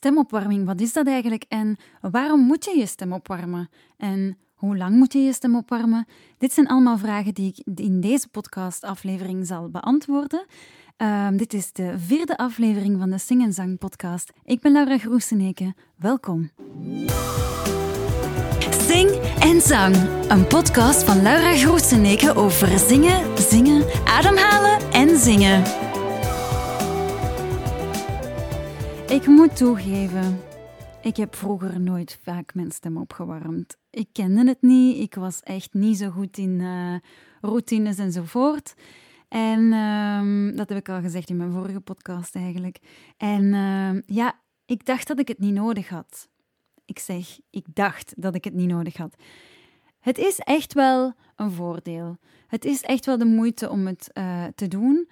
stemopwarming, wat is dat eigenlijk en waarom moet je je stem opwarmen? En hoe lang moet je je stem opwarmen? Dit zijn allemaal vragen die ik in deze podcastaflevering zal beantwoorden. Ehm, dit is de vierde aflevering van de Sing en Zang podcast. Ik ben Laura Groeseneke. Welkom. Sing en Zang, een podcast van Laura Groeseneke over zingen, zingen, ademhalen en zingen. Ik moet toegeven, ik heb vroeger nooit vaak mijn stem opgewarmd. Ik kende het niet, ik was echt niet zo goed in uh, routines enzovoort. En um, dat heb ik al gezegd in mijn vorige podcast eigenlijk. En uh, ja, ik dacht dat ik het niet nodig had. Ik zeg, ik dacht dat ik het niet nodig had. Het is echt wel een voordeel. Het is echt wel de moeite om het uh, te doen.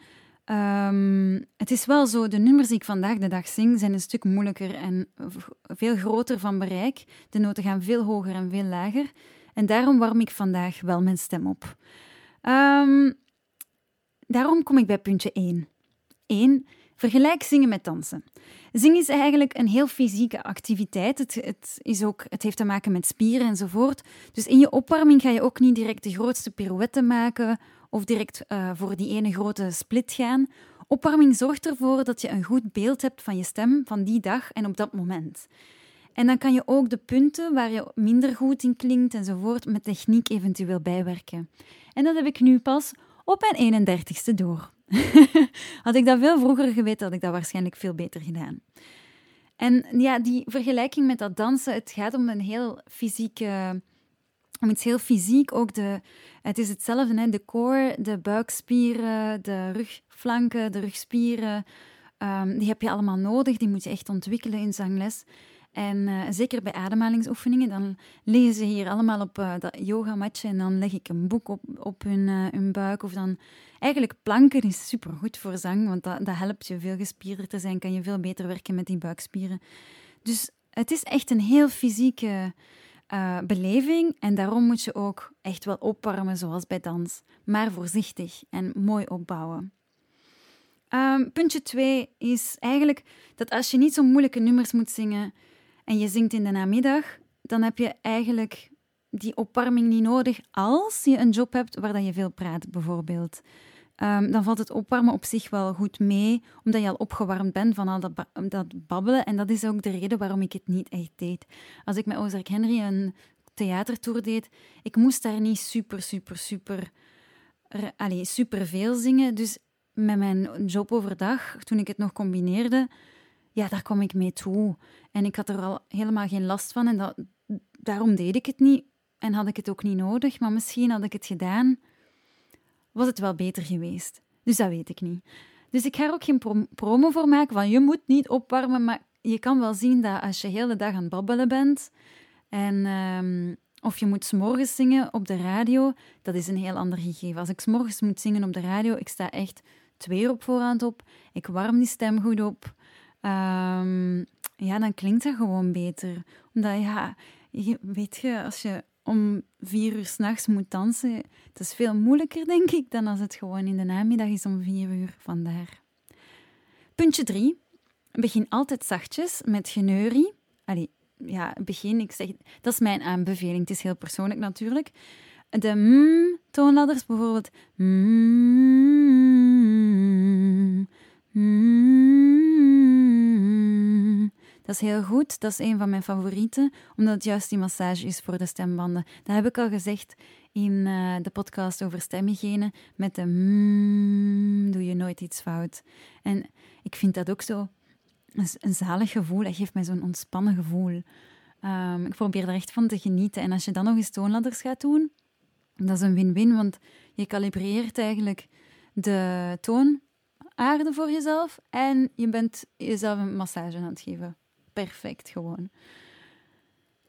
Um, het is wel zo, de nummers die ik vandaag de dag zing zijn een stuk moeilijker en veel groter van bereik. De noten gaan veel hoger en veel lager. En daarom warm ik vandaag wel mijn stem op. Um, daarom kom ik bij puntje 1. 1. Vergelijk zingen met dansen. Zingen is eigenlijk een heel fysieke activiteit. Het, het, is ook, het heeft te maken met spieren enzovoort. Dus in je opwarming ga je ook niet direct de grootste pirouette maken of direct uh, voor die ene grote split gaan. Opwarming zorgt ervoor dat je een goed beeld hebt van je stem van die dag en op dat moment. En dan kan je ook de punten waar je minder goed in klinkt enzovoort met techniek eventueel bijwerken. En dat heb ik nu pas op mijn 31ste door. had ik dat veel vroeger geweten, had ik dat waarschijnlijk veel beter gedaan. En ja, die vergelijking met dat dansen, het gaat om een heel fysieke om iets heel fysiek, ook de, het is hetzelfde, hè? de core, de buikspieren, de rugflanken, de rugspieren, um, die heb je allemaal nodig, die moet je echt ontwikkelen in zangles. En uh, zeker bij ademhalingsoefeningen, dan liggen ze hier allemaal op uh, dat yogamatje en dan leg ik een boek op, op hun, uh, hun buik. Of dan eigenlijk planken is supergoed voor zang, want dat, dat helpt je veel gespierder te zijn, kan je veel beter werken met die buikspieren. Dus het is echt een heel fysieke uh, beleving. En daarom moet je ook echt wel opwarmen, zoals bij dans. Maar voorzichtig en mooi opbouwen. Um, puntje 2 is eigenlijk dat als je niet zo moeilijke nummers moet zingen en je zingt in de namiddag, dan heb je eigenlijk die opwarming niet nodig als je een job hebt waar dat je veel praat, bijvoorbeeld. Um, dan valt het opwarmen op zich wel goed mee, omdat je al opgewarmd bent van al dat, dat, babbelen. En dat is ook de reden waarom ik het niet echt deed. Als ik met Ozark Henry een theatertour deed, ik moest daar niet super, super, super, allez, super veel zingen. Dus met mijn job overdag, toen ik het nog combineerde, ja, daar kwam ik mee toe. En ik had er al helemaal geen last van en daarom deed ik het niet. En had ik het ook niet nodig, maar misschien had ik het gedaan was het wel beter geweest. Dus dat weet ik niet. Dus ik ga er ook geen promo voor maken van je moet niet opwarmen, maar je kan wel zien dat als je de hele dag aan het babbelen bent en um, of je moet s'morgens zingen op de radio, dat is een heel ander gegeven. Als ik s'morgens moet zingen op de radio, ik sta echt twee op voorhand op, ik warm die stem goed op, um, ja, dan klinkt dat gewoon beter. Omdat, ja, weet je, als je om vier uur s'nachts moet dansen, het is veel moeilijker, denk ik, dan als het gewoon in de namiddag is om vier uur. Vandaar. Puntje drie. Begin altijd zachtjes met geneurie. Allee, ja, begin, ik zeg, dat is mijn aanbeveling. Het is heel persoonlijk natuurlijk. De mm-toonladders bijvoorbeeld. Dat is heel goed. Dat is een van mijn favorieten, omdat het juist die massage is voor de stembanden. Dat heb ik al gezegd in uh, de podcast over stemhygiëne. Met de mm, doe je nooit iets fout. En ik vind dat ook zo een zalig gevoel. Dat geeft mij zo'n ontspannen gevoel. Um, ik probeer er echt van te genieten. En als je dan nog eens toonladders gaat doen, dat is een win-win, want je kalibreert eigenlijk de toonaarde voor jezelf en je bent jezelf een massage aan het geven perfect gewoon.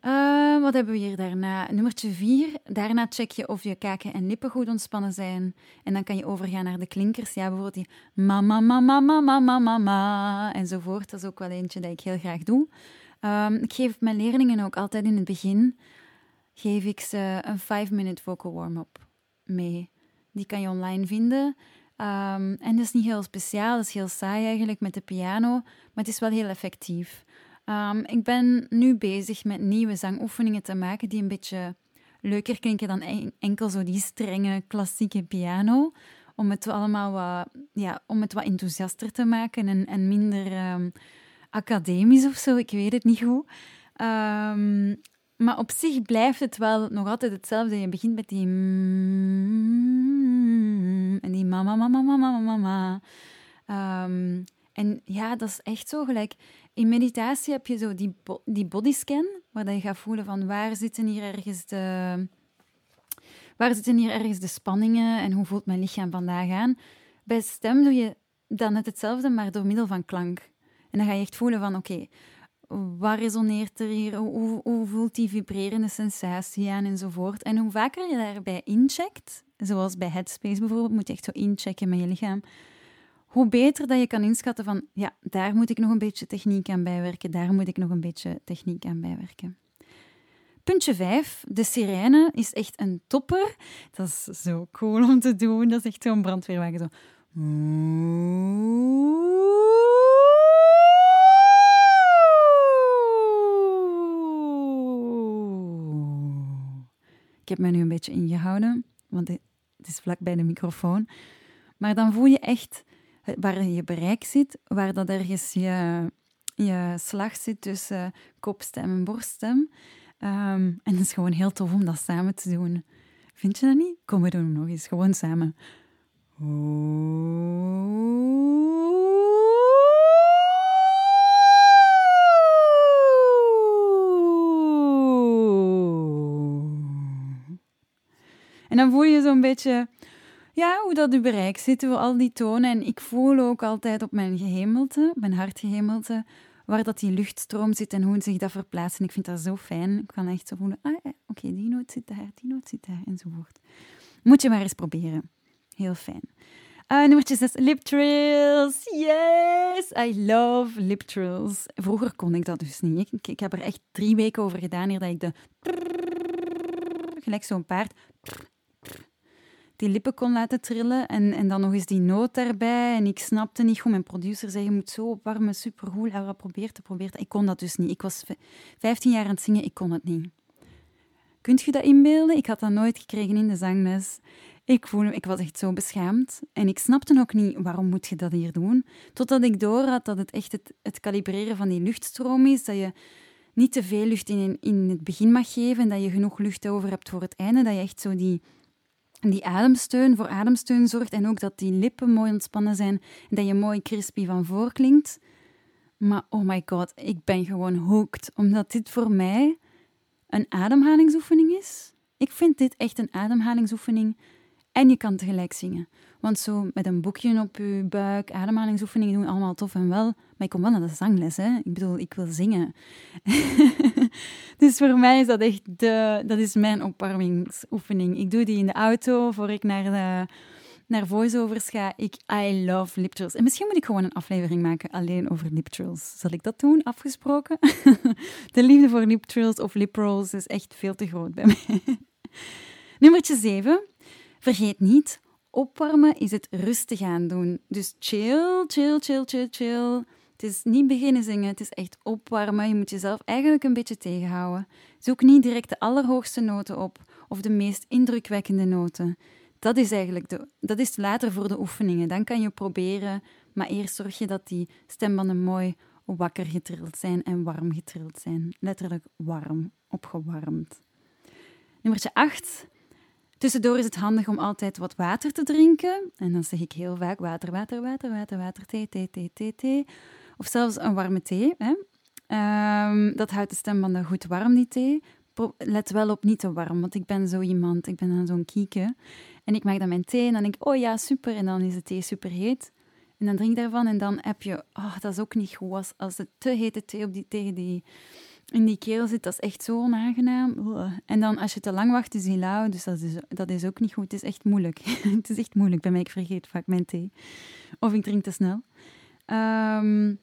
Uh, wat hebben we hier daarna? Nummertje 4. Daarna check je of je kaken en lippen goed ontspannen zijn. En dan kan je overgaan naar de klinkers. Ja, bijvoorbeeld die mama, mama, mama, mama, mama enzovoort. Dat is ook wel eentje dat ik heel graag doe. Um, ik geef mijn leerlingen ook altijd in het begin geef ik ze een 5-minute vocal warm-up mee. Die kan je online vinden. Um, en dat is niet heel speciaal, dat is heel saai eigenlijk met de piano, maar het is wel heel effectief. Ehm, ik ben nu bezig met nieuwe zangoefeningen te maken die een beetje leuker klinken dan enkel zo die strenge klassieke piano. Om het allemaal wat, ja, om het wat enthousiaster te maken en, en minder um, academisch of zo. Ik weet het niet goed. Um, maar op zich blijft het wel nog altijd hetzelfde. Je begint met die mm, en die mama, mama, mama, mama. Um, en ja, dat is echt zo gelijk. In meditatie heb je zo die, die bodyscan, waar je gaat voelen van waar zitten hier ergens de... Waar zitten hier ergens de spanningen en hoe voelt mijn lichaam vandaag aan? Bij stem doe je dan net hetzelfde, maar door middel van klank. En dan ga je echt voelen van, oké, wat resoneert er hier? Hoe, hoe, voelt die vibrerende sensatie aan enzovoort? En hoe vaker je daarbij incheckt, zoals bij Headspace bijvoorbeeld, moet je echt zo inchecken met je lichaam, hoe beter dat je kan inschatten van, ja, daar moet ik nog een beetje techniek aan bijwerken, daar moet ik nog een beetje techniek aan bijwerken. Puntje 5, de sirene is echt een topper. Dat is zo cool om te doen. Dat is echt zo'n brandweerwagen. Zo. Ik heb me nu een beetje ingehouden, want het is vlak bij de microfoon. Maar dan voel je echt waar je bereik zit, waar dat ergens je, je slag zit tussen kopstem en borststem. Um, en het is gewoon heel tof om dat samen te doen. Vind je dat niet? Kom, we doen hem nog eens. Gewoon samen. En dan voel je zo'n beetje ja, hoe dat u bereik zit, hoe al die tonen. En ik voel ook altijd op mijn gehemelte, mijn hartgehemelte, waar dat die luchtstroom zit en hoe zich dat verplaatst. En ik vind dat zo fijn. Ik kan echt zo voelen, ah, oké, die noot zit daar, die noot zit daar, enzovoort. Moet je maar eens proberen. Heel fijn. Uh, nummertje 6, lip. Yes! I love lip trills. Vroeger kon ik dat dus niet. Ik, ik heb er echt drie weken over gedaan hier dat ik de... Gelijk zo'n paard die lippen kon laten trillen. En, en dan nog eens die noot daarbij. En ik snapte niet goed. Mijn producer zei, je moet zo opwarmen, supergoed. Laura, probeer te proberen. Ik kon dat dus niet. Ik was 15 jaar aan het zingen, ik kon het niet. Kunt je dat inbeelden? Ik had dat nooit gekregen in de zangles. Ik, voelde, ik was echt zo beschaamd. En ik snapte ook niet, waarom moet je dat hier doen? Totdat ik door had dat het echt het, het kalibreren van die luchtstroom is. Dat je niet te veel lucht in, in het begin mag geven. En dat je genoeg lucht over hebt voor het einde. Dat je echt zo die die ademsteun voor ademsteun zorgt en ook dat die lippen mooi ontspannen zijn en dat je mooi crispy van voor klinkt. Maar oh my god, ik ben gewoon hooked, omdat dit voor mij een ademhalingsoefening is. Ik vind dit echt een ademhalingsoefening en je kan tegelijk zingen. Want zo met een boekje op je buik, ademhalingsoefeningen doen, allemaal tof en wel. Maar ik kom wel naar de zangles, hè. Ik bedoel, ik wil zingen. dus voor mij is dat echt de... Dat is mijn opwarmingsoefening. Ik doe die in de auto, voor ik naar de naar voiceovers ga. Ik, I love lip trills. En misschien moet ik gewoon een aflevering maken alleen over lip trills. Zal ik dat doen? Afgesproken? de liefde voor lip trills of lip rolls is echt veel te groot bij mij. Nummertje 7. Vergeet niet, opwarmen is het rustig aan doen. Dus chill, chill, chill, chill, chill. Het is niet beginnen zingen, het is echt opwarmen. Je moet jezelf eigenlijk een beetje tegenhouden. Zoek niet direct de allerhoogste noten op of de meest indrukwekkende noten. Dat is eigenlijk de, dat is later voor de oefeningen. Dan kan je proberen, maar eerst zorg je dat die stembanden mooi wakker getrild zijn en warm getrild zijn. Letterlijk warm, opgewarmd. Nummertje 8. Tussendoor is het handig om altijd wat water te drinken. En dan zeg ik heel vaak water, water, water, water, water, thee, thee, thee, thee, thee. Of zelfs een warme thee. Hè. Um, dat houdt de stembanden goed warm, die thee. Let wel op niet te warm, want ik ben zo iemand, ik ben dan zo'n kieken. En ik maak dan mijn thee en dan denk ik, oh ja, super. En dan is de thee super heet. En dan drink ik daarvan en dan heb je, oh, dat is ook niet goed als, als het te hete thee op die, tegen die in die keel zit, dat is echt zo onaangenaam. En dan als je te lang wacht, is die lauw, dus dat is, dat is ook niet goed. Het is echt moeilijk. het is echt moeilijk bij mij. Ik vergeet vaak mijn thee. Of ik drink te snel. Um,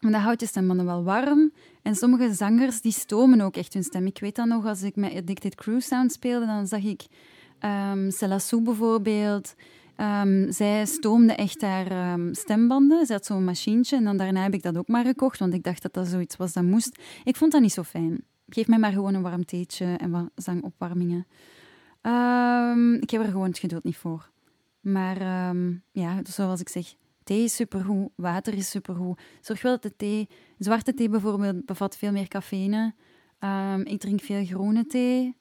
maar dat houdt je stembanden wel warm. En sommige zangers die stomen ook echt hun stem. Ik weet dat nog, als ik met Addicted Crew Sound speelde, dan zag ik um, Sue bijvoorbeeld. Ehm, zij stoomde echt haar um, stembanden. Ze had zo'n machientje en dan daarna heb ik dat ook maar gekocht, want ik dacht dat dat zoiets was dat moest. Ik vond dat niet zo fijn. Geef mij maar gewoon een warm theetje en wat zangopwarmingen. Um, ik heb er gewoon het geduld niet voor. Maar ja, zoals ik zeg, thee is supergoed, water is supergoed. Zorg wel dat de thee, zwarte thee bijvoorbeeld, bevat veel meer cafeïne. ik drink veel groene thee.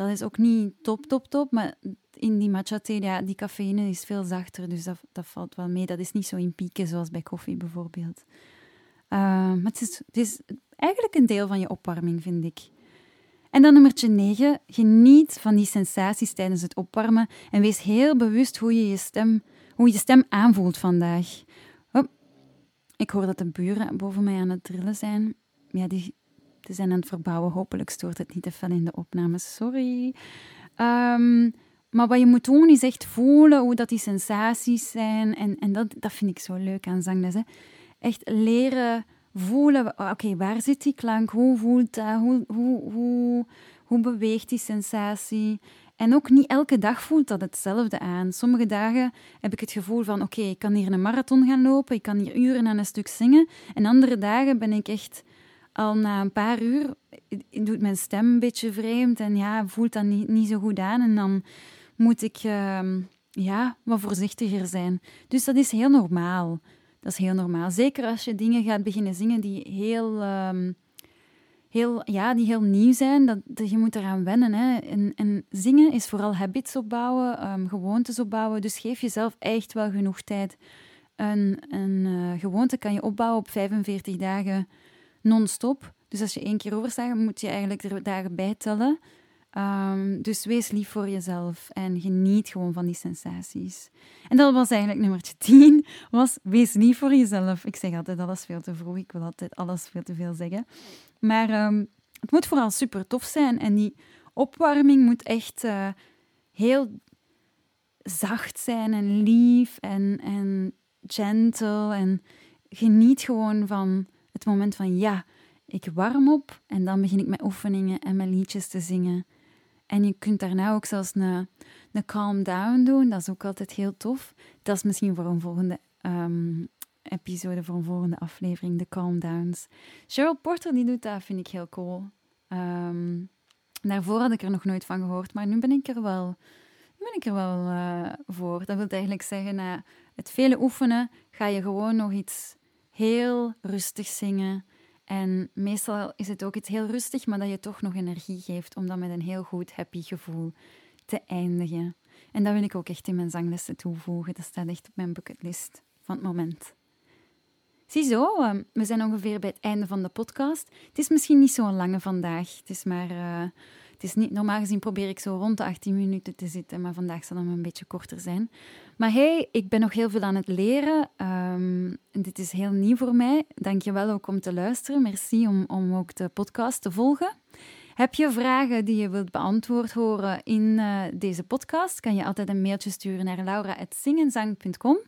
Dat is ook niet top, top, top, maar in die matcha thee, ja, die cafeïne is veel zachter, dus dat, dat valt wel mee. Dat is niet zo in pieken zoals bij koffie bijvoorbeeld. Uh, maar het is, het is eigenlijk een deel van je opwarming, vind ik. En dan nummertje 9. Geniet van die sensaties tijdens het opwarmen en wees heel bewust hoe je je stem, hoe je stem aanvoelt vandaag. Ik hoor dat de buren boven mij aan het trillen zijn. Ja, die, zijn aan het verbouwen. Hopelijk stoort het niet te veel in de opnames. Sorry. Um, maar wat je moet doen is echt voelen hoe dat die sensaties zijn. En, en dat, dat vind ik zo leuk aan zangles. Hè. Echt leren voelen, oké, waar zit die klank? Hoe voelt dat? Hoe, hoe, hoe, hoe beweegt die sensatie? En ook niet elke dag voelt dat hetzelfde aan. Sommige dagen heb ik het gevoel van, oké, ik kan hier een marathon gaan lopen, ik kan hier uren aan een stuk zingen. En andere dagen ben ik echt al na een paar uur, doet mijn stem een beetje vreemd en ja, voelt dat niet, niet zo goed aan. En dan moet ik uh, ja, wat voorzichtiger zijn. Dus dat is heel normaal. Dat is heel normaal. Zeker als je dingen gaat beginnen zingen die heel, um, heel, ja, die heel nieuw zijn. Dat, je moet eraan wennen. Hè. En, en zingen is vooral habits opbouwen, um, gewoontes opbouwen. Dus geef jezelf echt wel genoeg tijd. Een, een uh, gewoonte kan je opbouwen op 45 dagen non-stop. Dus als je één keer overstaat, moet je eigenlijk er dagen bij tellen. Um, dus wees lief voor jezelf en geniet gewoon van die sensaties. En dat was eigenlijk nummertje 10, was wees lief voor jezelf. Ik zeg altijd alles veel te vroeg, ik wil altijd alles veel te veel zeggen. Maar um, het moet vooral super tof zijn en die opwarming moet echt uh, heel zacht zijn en lief en, en gentle. En geniet gewoon van het moment van ja, ik warm op en dan begin ik met oefeningen en mijn liedjes te zingen. En je kunt daarna ook zelfs een, een calm down doen. Dat is ook altijd heel tof. Dat is misschien voor een volgende um, episode, voor een volgende aflevering, de calm downs. Cheryl Porter die doet dat, vind ik heel cool. Um, daarvoor had ik er nog nooit van gehoord, maar nu ben ik er wel, ben ik er wel uh, voor. Dat wil eigenlijk zeggen, na het vele oefenen ga je gewoon nog iets heel rustig zingen en meestal is het ook iets heel rustig, maar dat je toch nog energie geeft om dan met een heel goed happy gevoel te eindigen. En dat wil ik ook echt in mijn zanglessen toevoegen. Dat staat echt op mijn bucketlist van het moment. Ziezo, ehm, we zijn ongeveer bij het einde van de podcast. Het is misschien niet zo'n lange vandaag. Het is maar uh, het is niet, normaal gezien probeer ik zo rond de 18 minuten te zitten, maar vandaag zal het een beetje korter zijn. Maar hey, ik ben nog heel veel aan het leren. Um, dit is heel nieuw voor mij. Dank je wel ook om te luisteren. Merci om, om ook de podcast te volgen. Heb je vragen die je wilt beantwoord horen in uh, deze podcast, kan je altijd een mailtje sturen naar laura.zingenzang.com.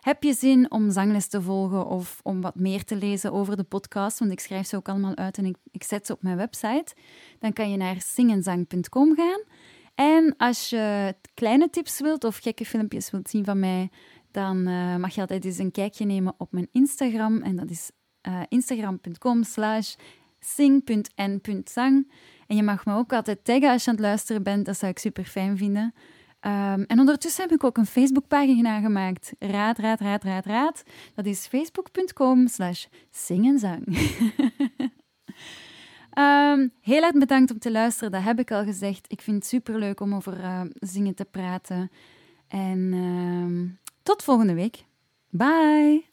Heb je zin om zangles te volgen of om wat meer te lezen over de podcast? Want ik schrijf ze ook allemaal uit en ik, ik zet ze op mijn website. Dan kan je naar zingenzang.com gaan. En als je kleine tips wilt of gekke filmpjes wilt zien van mij, dan uh, mag je altijd eens een kijkje nemen op mijn Instagram. En dat is uh, instagram.com slash sing.n.zang. En je mag me ook altijd taggen als je aan het luisteren bent. Dat zou ik super fijn vinden. Um, en ondertussen heb ik ook een Facebookpagina gemaakt. Raad, raad, raad, raad, raad. Dat is facebook.com slash zingenzang. um, heel erg bedankt om te luisteren, dat heb ik al gezegd. Ik vind het superleuk om over uh, zingen te praten. En tot volgende week. Bye!